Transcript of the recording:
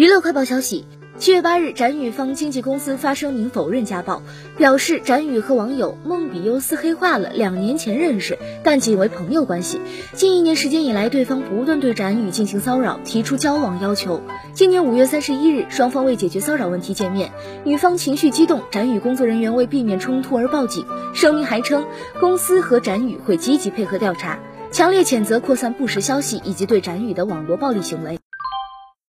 娱乐快报消息。七月八日，展宇方经纪公司发声明否认家暴，表示展宇和网友梦比优斯黑化了，两年前认识，但仅为朋友关系。近一年时间以来，对方不断对展宇进行骚扰，提出交往要求。今年五月三十一日，双方为解决骚扰问题见面，女方情绪激动，展宇工作人员为避免冲突而报警。声明还称，公司和展宇会积极配合调查，强烈谴责扩散不实消息以及对展宇的网络暴力行为。